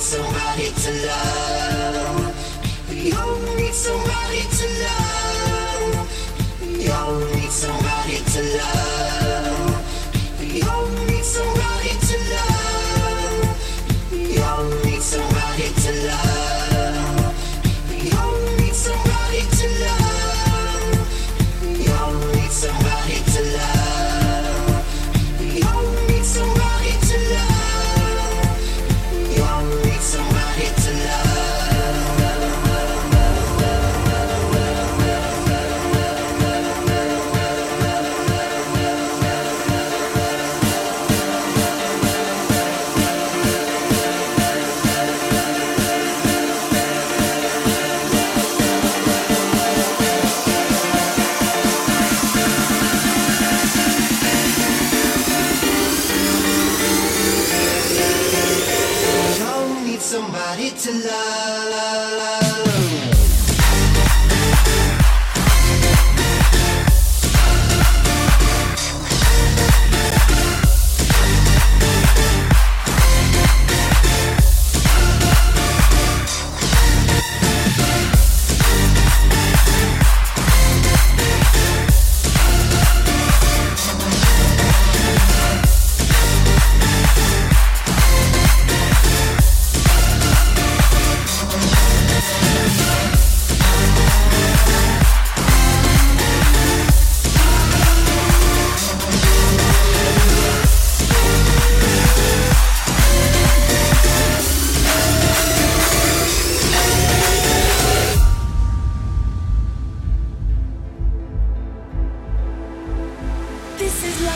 need somebody to love. We all need somebody to love. We all need somebody to love.